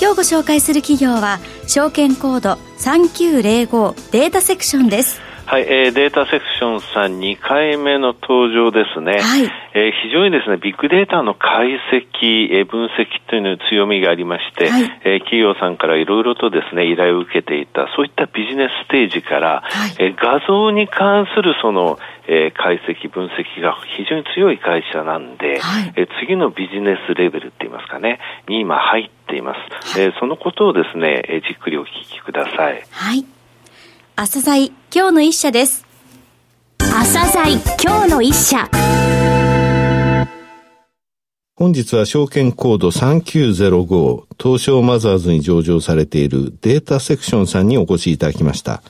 今日ご紹介する企業は証券コード3905データセクションです。はい、えー、データセクションさん2回目の登場ですね。はい、えー、非常にですね、ビッグデータの解析、えー、分析というのに強みがありまして、はい、えー、企業さんからいろいろとですね、依頼を受けていた、そういったビジネスステージから、はい、えー、画像に関するその、えー、解析、分析が非常に強い会社なんで、はい、えー、次のビジネスレベルって言いますかね、に今入っています。はい、えー、そのことをですね、えー、じっくりお聞きください。はい。朝鮮今日の一社です。朝鮮今日の一社。本日は証券コード3905東証マザーズに上場されているデータセクションさんにお越しいただきました。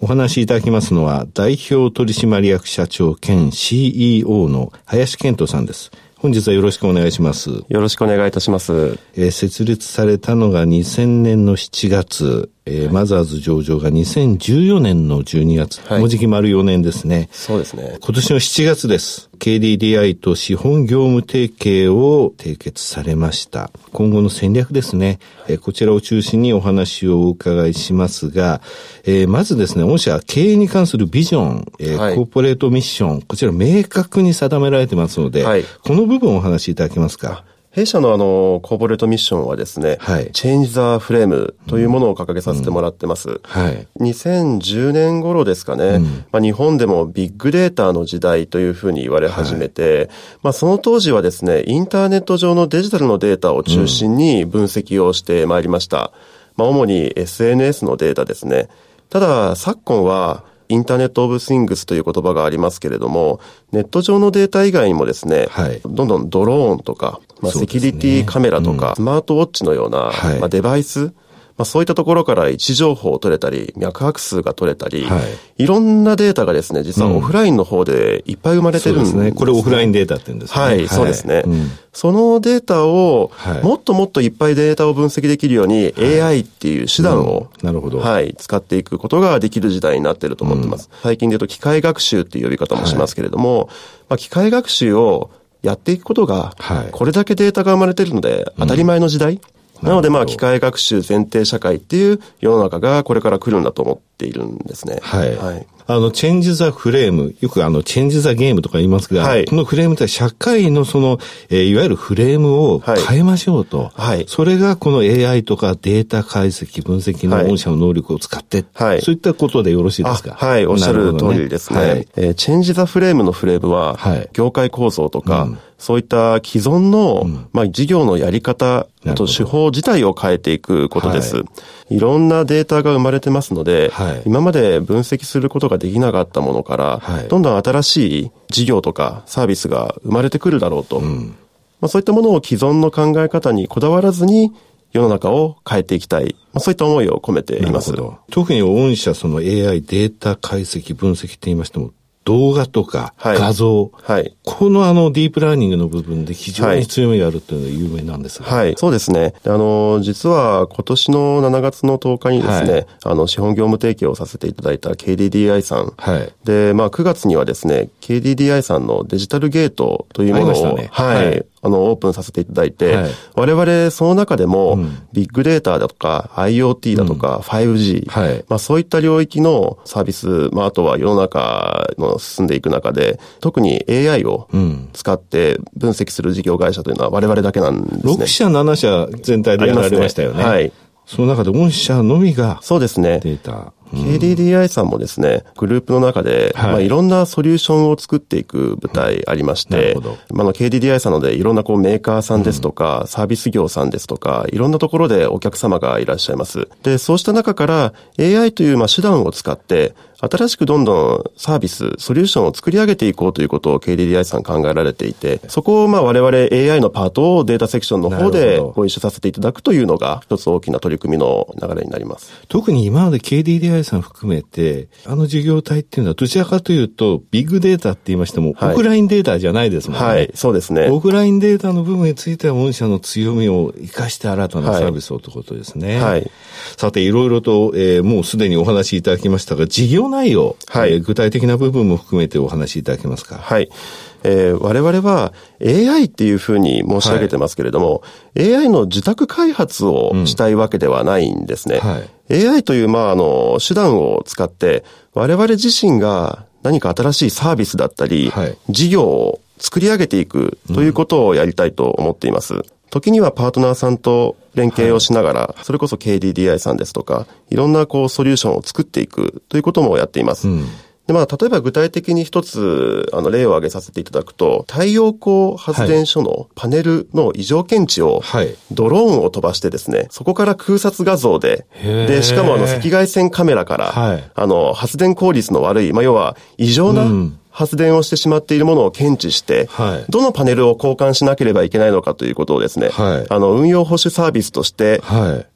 お話しいただきますのは代表取締役社長兼 CEO の林健人さんです。本日はよろしくお願いします。よろしくお願いいたします。えー、設立されたのが2000年の7月、えー、マザーズ上場が2014年の12月。はい、もうじき丸4年ですね。そうですね。今年の7月です。KDDI と資本業務提携を締結されました。今後の戦略ですね。えー、こちらを中心にお話をお伺いしますが、えー、まずですね、御社経営に関するビジョン、えー、はい、コーポレートミッション、こちら明確に定められてますので、はい、この部分をお話しいただけますか？弊社のあの、コーポレートミッションはですね、はい、チェンジザフレームというものを掲げさせてもらってます。うんはい、2010年頃ですかね、うん、まあ、日本でもビッグデータの時代というふうに言われ始めて、はい、まあ、その当時はですね、インターネット上のデジタルのデータを中心に分析をしてまいりました。まあ、主に SNS のデータですね。ただ、昨今は、インターネットオブシングスという言葉がありますけれども、ネット上のデータ以外にもですね、はい、どんどんドローンとか、まあ、セキュリティカメラとか、ねうん、スマートウォッチのような、はい、まあ、デバイス、まあ、そういったところから位置情報を取れたり、脈拍数が取れたり、はい、いろんなデータがですね、実はオフラインの方でいっぱい生まれてるんですね。うん、すね。これオフラインデータって言うんですね。はい、はい、そうですね。うん、そのデータを、もっともっといっぱいデータを分析できるように、AI っていう手段を、なるほど。はい、使っていくことができる時代になっていると思ってます。最近で言うと機械学習っていう呼び方もしますけれども、まあ、機械学習をやっていくことが、これだけデータが生まれてるので、当たり前の時代、なのでまあ機械学習前提社会っていう世の中がこれから来るんだと思っているんですね。はい。はいあの、チェンジザフレーム、よくあの、チェンジザゲームとか言いますが、はい、このフレームって社会のその、えー、いわゆるフレームを変えましょうと。はい。それがこの AI とかデータ解析、分析の御社の能力を使って、はい。そういったことでよろしいですか？はい、おっしゃる通りですね。ねはい、えー、チェンジザフレームのフレームは、はい、業界構造とか、うんそういった既存の、うん、まあ、事業のやり方と手法自体を変えていくことです。はい、いろんなデータが生まれてますので、はい、今まで分析することができなかったものから、はい、どんどん新しい事業とかサービスが生まれてくるだろうと。うん、まあ、そういったものを既存の考え方にこだわらずに、世の中を変えていきたい。まあ、そういった思いを込めています。特に御社その AI データ解析分析って言いましても、動画とか画像、はい、このあのディープラーニングの部分で非常に強みがあるというのは有名なんですが、はい、そうですね。あの、実は今年の7月の10日にですね、はい、あの、資本業務提供をさせていただいた KDDI さん。はい。で、まあ9月にはですね、KDDI さんのデジタルゲートというものを、ね、はい、はい。あの、オープンさせていただいて、はい、我々その中でも、ビッグデータだとか、IoT だとか、5G、はい、まあそういった領域のサービス、まああとは世の中の進んでいく中で、特に AI を使って分析する事業会社というのは我々だけなんですね。6社、7社全体でやられましたよね。ねはい。その中で御社のみが、そうですね。データ。KDDI さんもですね、グループの中で、はいまあ、いろんなソリューションを作っていく舞台ありまして、うん、まあ、KDDI さんのでいろんなこうメーカーさんですとか、うん、サービス業さんですとか、いろんなところでお客様がいらっしゃいます。で、そうした中から AI というまあ手段を使って、新しくどんどんサービス、ソリューションを作り上げていこうということを KDDI さん考えられていて、そこをまあ我々 AI のパートをデータセクションの方でご一緒させていただくというのが一つ大きな取り組みの流れになります。特に今まで KDDI さん含めて、あの事業体っていうのはどちらかというと、ビッグデータって言いましても、はい、オフラインデータじゃないですもんね。はい、そうですね。オフラインデータの部分については御社の強みを生かして新たなサービスをということですね。はい。さて、いろいろと、えー、もうすでにお話しいただきましたが、事業内容。はいはい、具体的な部分も含めてお話しいただけますか？はい。えー、我々は AI っていうふうに申し上げてますけれども、はい、AI の自宅開発をしたいわけではないんですね。うんはい、AI という、まあ、あの、手段を使って、我々自身が何か新しいサービスだったり、はい、事業を作り上げていくということをやりたいと思っています。うん、時にはパートナーさんと連携をしながら、それこそ KDDI さんですとか、いろんなこうソリューションを作っていくということもやっています。うんで、まあ、例えば具体的に一つ、あの、例を挙げさせていただくと、太陽光発電所のパネルの異常検知を、ドローンを飛ばしてですね、そこから空撮画像で、で、しかもあの、赤外線カメラから、はい、あの、発電効率の悪い、まあ、要は、異常な、発電をしてしまっているものを検知して、はい、どのパネルを交換しなければいけないのかということをですね、はい、あの、運用保守サービスとして、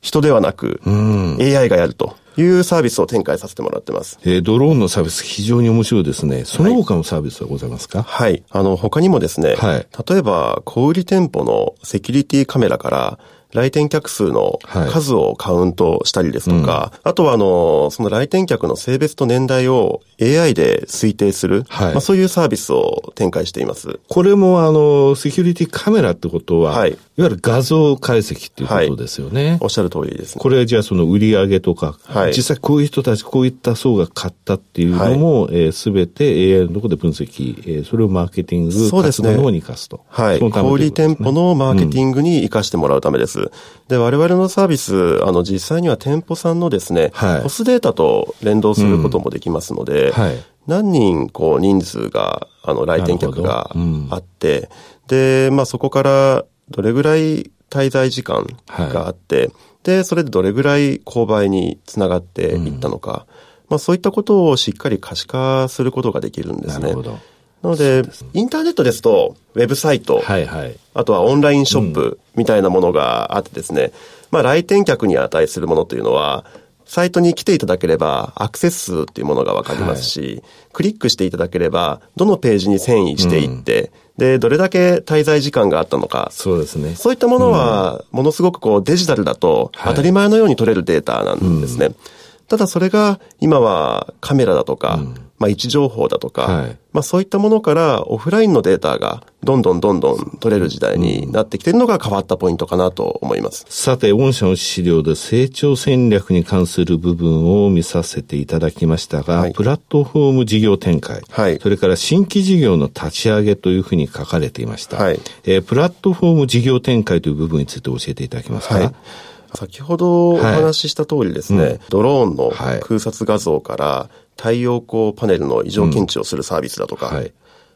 人ではなく、AI がやると。いうサービスを展開させてもらってます。えー、ドローンのサービス非常に面白いですね。その他のサービスはございますか？はい。あの、他にもですね、はい、例えば、小売店舗のセキュリティカメラから、来店客数の数をカウントしたりですとか、はいうん、あとはあの、その来店客の性別と年代を AI で推定する、はい、まあ、そういうサービスを展開しています。これもあの、セキュリティカメラってことは、はい、いわゆる画像解析っていうことですよね。はい、おっしゃる通りです、ね、これはじゃあその売り上げとか、はい、実際こういう人たち、こういった層が買ったっていうのも、はい、えす、べて AI のところで分析、えー、それをマーケティング活動の方に生かすと。はい。小売店舗のマーケティングに生かしてもらうためです。うん、で、我々のサービス、あの、実際には店舗さんのですね、はい、コスデータと連動することもできますので、うん。はい、何人、こう、人数が、あの、来店客があって、うん、で、まあ、そこから、どれぐらい滞在時間があって、はい、で、それでどれぐらい購買につながっていったのか、まあ、そういったことをしっかり可視化することができるんですね。なるほど。なので、インターネットですと、ウェブサイト、はいはい、あとはオンラインショップみたいなものがあってですね、うん、まあ来店客に値するものというのは、サイトに来ていただければアクセス数っていうものがわかりますし、はい、クリックしていただければ、どのページに遷移していって、うん、で、どれだけ滞在時間があったのか。そうですね。そういったものは、ものすごくこうデジタルだと当たり前のように取れるデータなんですね。はいうん、ただそれが今はカメラだとか、うんまあ、位置情報だとか、はい、まあ、そういったものからオフラインのデータがどんどんどんどん取れる時代になってきているのが変わったポイントかなと思います。さて、御社の資料で成長戦略に関する部分を見させていただきましたが、はい、プラットフォーム事業展開、はい、それから新規事業の立ち上げというふうに書かれていました。はい、えー、プラットフォーム事業展開という部分について教えていただけますか、はい。先ほどお話しした通りですね、はい。うん、ドローンの空撮画像から太陽光パネルの異常検知をするサービスだとか、うん。はい、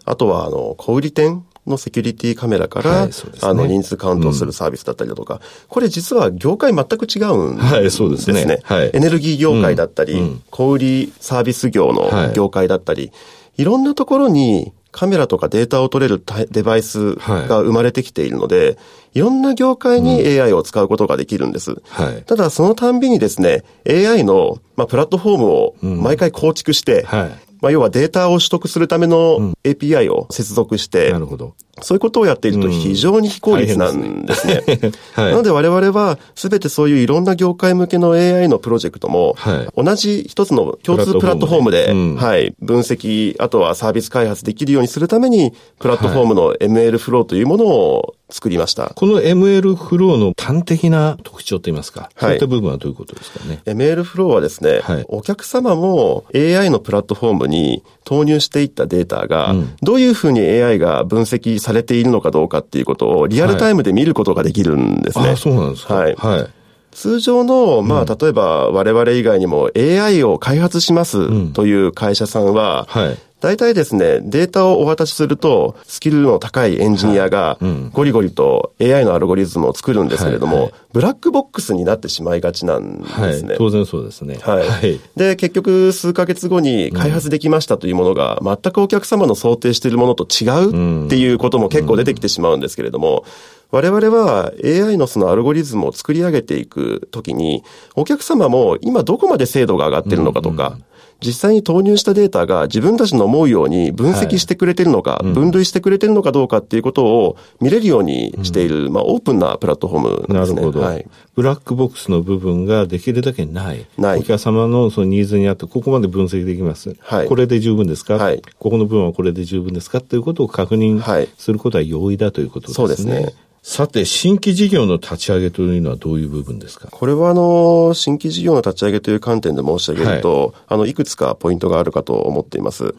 あとは、あの、小売店のセキュリティカメラから、はいね、あの、人数カウントをするサービスだったりだとか、うん、これ実は業界全く違うんですね。はい、そうですね。はい、エネルギー業界だったり、うん、小売サービス業の業界だったり、いろんなところにカメラとかデータを取れるデバイスが生まれてきているので、はい、いろんな業界に AI を使うことができるんです。はい、ただそのたんびにですね、AI の、まあ、プラットフォームを毎回構築して、うんはいまあ、要はデータを取得するための API を接続して、なるほど。そういうことをやっていると非常に非効率なんですね。すね。はい、なので我々は全てそういういろんな業界向けの AI のプロジェクトも、同じ一つの共通プラットフォームで、はい、分析、あとはサービス開発できるようにするために、プラットフォームの ML フローというものを作りました。この ML フローの端的な特徴といいますか、そういった部分はどういうことですかね？ML フローはですね、はい、お客様も AI のプラットフォームに投入していったデータが、うん、どういうふうに AI が分析されているのかどうかっていうことをリアルタイムで見ることができるんですね。はい、あ、そうなんですか。はい。はい通常の、まあ、例えば我々以外にも AI を開発しますという会社さんは、はい、大体ですね、データをお渡しすると、スキルの高いエンジニアが、ゴリゴリと AI のアルゴリズムを作るんですけれども、はい。はい、ブラックボックスになってしまいがちなんですね。はい、当然そうですね。はい。はい、で、結局、数ヶ月後に開発できましたというものが、全くお客様の想定しているものと違うっていうことも結構出てきてしまうんですけれども、我々は AI のそのアルゴリズムを作り上げていくときに、お客様も今どこまで精度が上がってるのかとか、うんうん実際に投入したデータが自分たちの思うように分析してくれてるのか、はいうん、分類してくれてるのかどうかっていうことを見れるようにしている、うん、まあオープンなプラットフォームなんですね。なるほど。はい、ブラックボックスの部分ができるだけない。ない。お客様のそのニーズにあって、ここまで分析できます。はい。これで十分ですか？はい。ここの部分はこれで十分ですか？っていうことを確認することは容易だということですね。そうですね。さて、新規事業の立ち上げというのはどういう部分ですか？これは、あの、新規事業の立ち上げという観点で申し上げると、はい、あの、いくつかポイントがあるかと思っています。うん、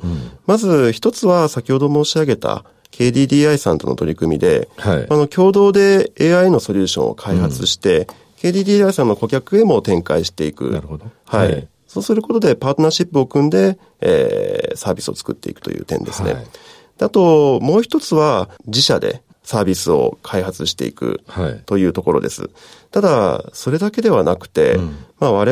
まず、一つは、先ほど申し上げた、KDDI さんとの取り組みで、はい、あの、共同で AI のソリューションを開発して、うん、KDDI さんの顧客へも展開していく。なるほど。はい。はい、そうすることで、パートナーシップを組んで、えー、サービスを作っていくという点ですね。はい、あと、もう一つは、自社で、サービスを開発していくというところです。はい、ただ、それだけではなくて、うん、まあ我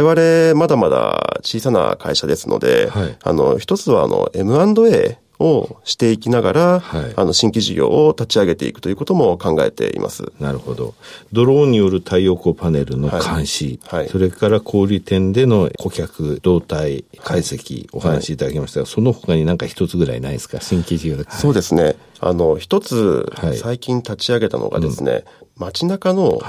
々まだまだ小さな会社ですので、はい、あの、一つはあの M&A をしていきながら、はい、あの新規事業を立ち上げていくということも考えています。なるほど。ドローンによる太陽光パネルの監視、はい。はい、それから小売店での顧客動態解析、お話しいただきましたが、その他になんか一つぐらいないですか？新規事業で。そうですね。あの、一つ、最近立ち上げたのがですね、うん、街中の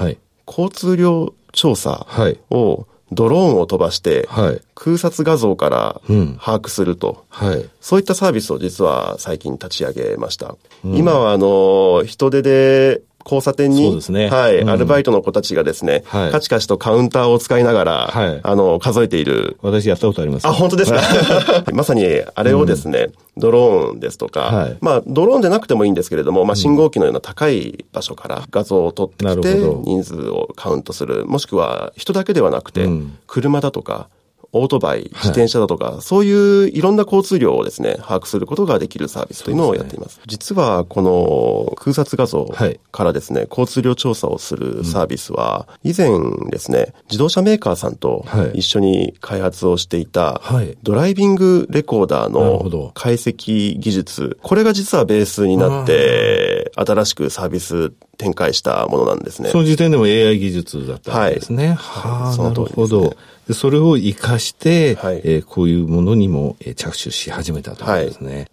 交通量調査を、ドローンを飛ばして、空撮画像から把握すると、はい、そういったサービスを実は最近立ち上げました。うん、今はあの、人手で交差点に、ね、はい、うん、アルバイトの子たちがですね、はい、カチカチとカウンターを使いながら、はい、あの、数えている。私やったことあります。あ、本当ですか？まさに、あれをですね、うん、ドローンですとか、はい、まあ、ドローンでなくてもいいんですけれども、まあ、信号機のような高い場所から画像を撮ってきて、人数をカウントする。もしくは、人だけではなくて、車だとか、オートバイ、自転車だとか、はい、そういういろんな交通量をですね、把握することができるサービスというのをやっています。すね、実は、この空撮画像からですね、はい、交通量調査をするサービスは、以前ですね、自動車メーカーさんと一緒に開発をしていた、ドライビングレコーダーの解析技術、これが実はベースになって、新しくサービス展開したものなんですね。その時点でも AI 技術だったんですね。はい。はあ、なるほど。でそれを活かして、はい、えー、こういうものにも着手し始めたということですね。はい、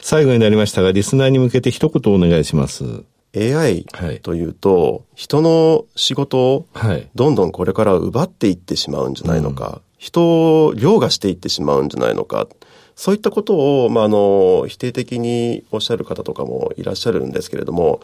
最後になりましたが、リスナーに向けて一言お願いします。AI というと、はい、人の仕事をどんどんこれから奪っていってしまうんじゃないのか、うん、人を凌駕していってしまうんじゃないのか、そういったことを、まあ、あの、否定的におっしゃる方とかもいらっしゃるんですけれども、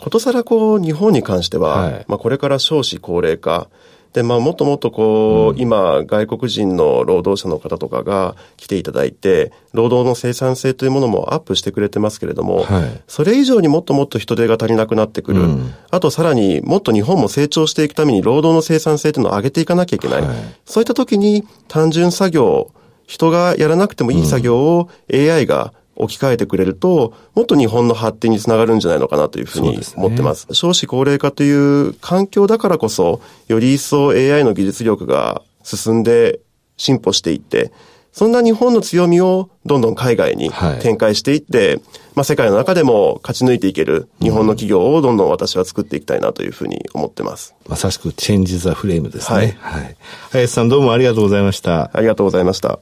ことさらこう、日本に関しては、はい、まあ、これから少子高齢化、で、まあ、もっともっとこう、うん、今、外国人の労働者の方とかが来ていただいて、労働の生産性というものもアップしてくれてますけれども、はい、それ以上にもっともっと人手が足りなくなってくる。うん、あと、さらにもっと日本も成長していくために労働の生産性というのを上げていかなきゃいけない。はい、そういった時に単純作業、人がやらなくてもいい作業を AI が置き換えてくれると、もっと日本の発展につながるんじゃないのかなというふうに思ってます。すね、少子高齢化という環境だからこそ、より一層 AI の技術力が進んで進歩していって、そんな日本の強みをどんどん海外に展開していって、はい、まあ世界の中でも勝ち抜いていける日本の企業をどんどん私は作っていきたいなというふうに思ってます。まさしくチェンジザフレームですね。はい。はい。林さんどうもありがとうございました。ありがとうございました。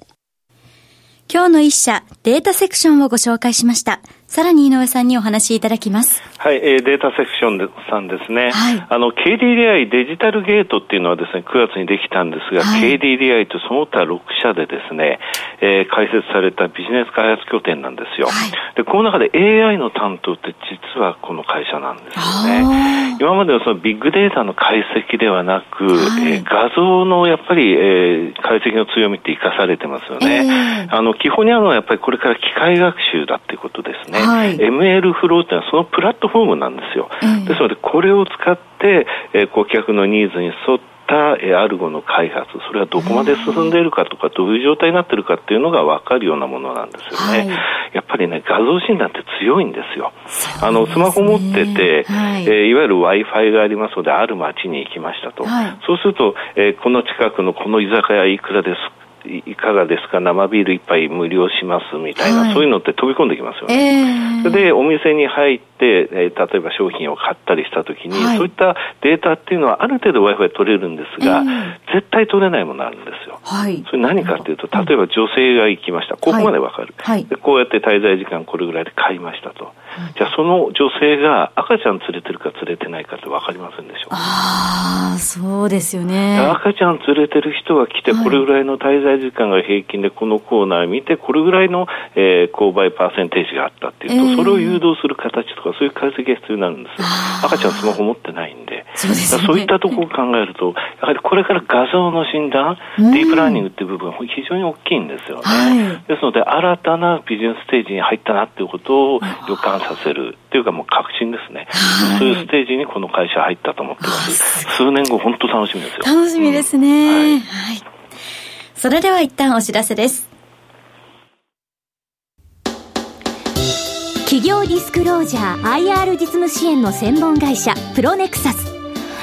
今日の一社、データセクションをご紹介しました。さらに井上さんにお話しいただきます。はい、えー、データセクションでさんですね。はい。あの、KDDI デジタルゲートっていうのはですね、9月にできたんですが、はい、KDDI とその他6社でですね、えー、開設されたビジネス開発拠点なんですよ。はい、で、この中で AI の担当って実はこの会社なんですよね。今まではそのビッグデータの解析ではなく、はい、えー、画像のやっぱり、えー、解析の強みって生かされてますよね。えー、あの、基本にあるのはやっぱりこれから機械学習だっていうことですね。はい、ML フローっていうのはそのプラットフォームなんですよ。えー、ですので、これを使って、えー、顧客のニーズに沿ってたアルゴの開発、それはどこまで進んでいるかとか、どういう状態になっているかっていうのが分かるようなものなんですよね。はい、やっぱりね、画像診断って強いんですよ。すね、あの、スマホ持ってて、はい、えー、いわゆる Wi-Fi がありますので、ある街に行きましたと。はい、そうすると、えー、この近くのこの居酒屋いくらですいかがですか？生ビール一杯無料しますみたいな、はい、そういうのって飛び込んできますよね。えー、で、お店に入って、えー、例えば商品を買ったりしたときに、はい、そういったデータっていうのはある程度 Wi-Fi 取れるんですが、えー、絶対取れないものあるんですよ。はい、それ何かっていうと、例えば女性が行きました。ここまでわかる、はいで。こうやって滞在時間これぐらいで買いましたと。じゃあその女性が赤ちゃん連れてるか連れてないかって分かりませんでしょうああ、そうですよね。赤ちゃん連れてる人が来て、これぐらいの滞在時間が平均でこのコーナー見て、これぐらいの、えー、購買パーセンテージがあったっていうと、それを誘導する形とか、そういう解析が必要になるんですよ。赤ちゃんスマホ持ってない。そうね、そういったところを考えると、やはりこれから画像の診断、ディープラーニングっていう部分、非常に大きいんですよね。はい、ですので、新たなビジネスステージに入ったなっていうことを予感させるっていうかもう確信ですね。はい、そういうステージにこの会社入ったと思ってます。数年後、本当楽しみですよ。楽しみですね。うん、はい、はい。それでは一旦お知らせです。企業ディスクロージャー IR 実務支援の専門会社プロネクサス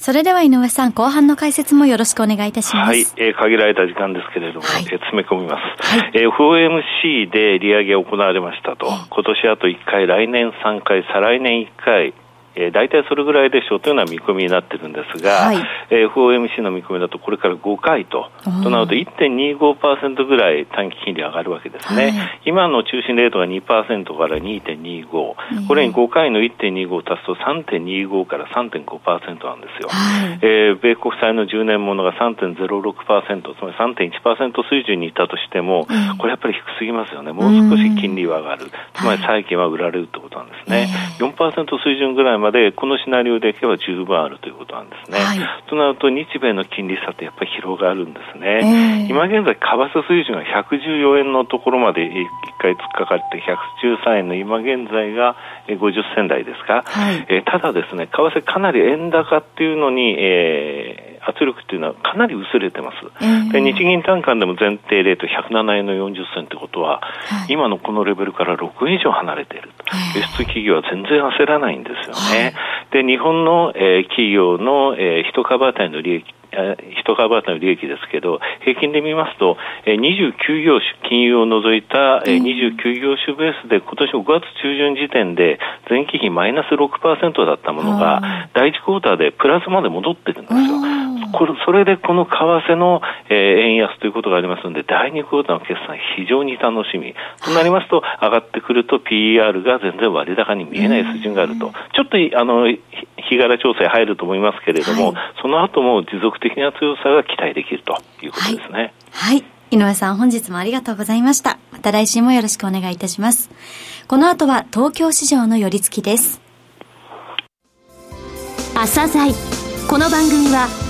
それでは井上さん、後半の解説もよろしくお願いいたします。はい、えー、限られた時間ですけれども、はい、えー、詰め込みます。はい、えー、FOMC で利上げ行われましたと、今年あと1回、来年3回、再来年1回、えー、大体それぐらいでしょうというような見込みになってるんですが、はい、えー、FOMC の見込みだとこれから5回と、となると1.25%ぐらい短期金利上がるわけですね。はい、今の中心レートが2%から2.25、これに5回の1.25を足すと3.25から3.5%なんですよ。はい、えー、米国債の10年ものが3.06%、つまり3.1%水準にいたとしても、これやっぱり低すぎますよね。もう少し金利は上がる。つまり債券は売られるということなんですね。4%水準ぐらいまでこのシナリオでいけば十分あるということなんですね。はい、となると日米の金利差ってやっぱり広がるんですね。えー、今現在為替水準が114円のところまで一回突っかかって113円の今現在が50銭台ですか、はい、えー、ただですね、為替かなり円高っていうのに、えー圧力っていうのはかなり薄れてます。えー、で日銀短観でも前提レート107円の40銭ってことは、はい、今のこのレベルから6円以上離れていると。輸出企業は全然焦らないんですよね。はい、で、日本の、えー、企業の、えー、一株当たりの利益一株当たりの利益ですけど、平均で見ますと、29業種、金融を除いた29業種ベースで、今年5月中旬時点で、前期比マイナス6%だったものが、第1クォーターでプラスまで戻ってるんですよ。これそれでこの為替の、えー、円安ということがありますので、第2クォーターの決算、非常に楽しみ。となりますと、上がってくると PER が全然割高に見えない水準があると。ちょっとあの日柄調整入ると思いますけれども、はい、その後も持続的な強さが期待できるということですね。はい、はい井上さん、本日もありがとうございました。また来週もよろしくお願いいたします。この後は東京市場の寄り付きです。朝鮮この番組は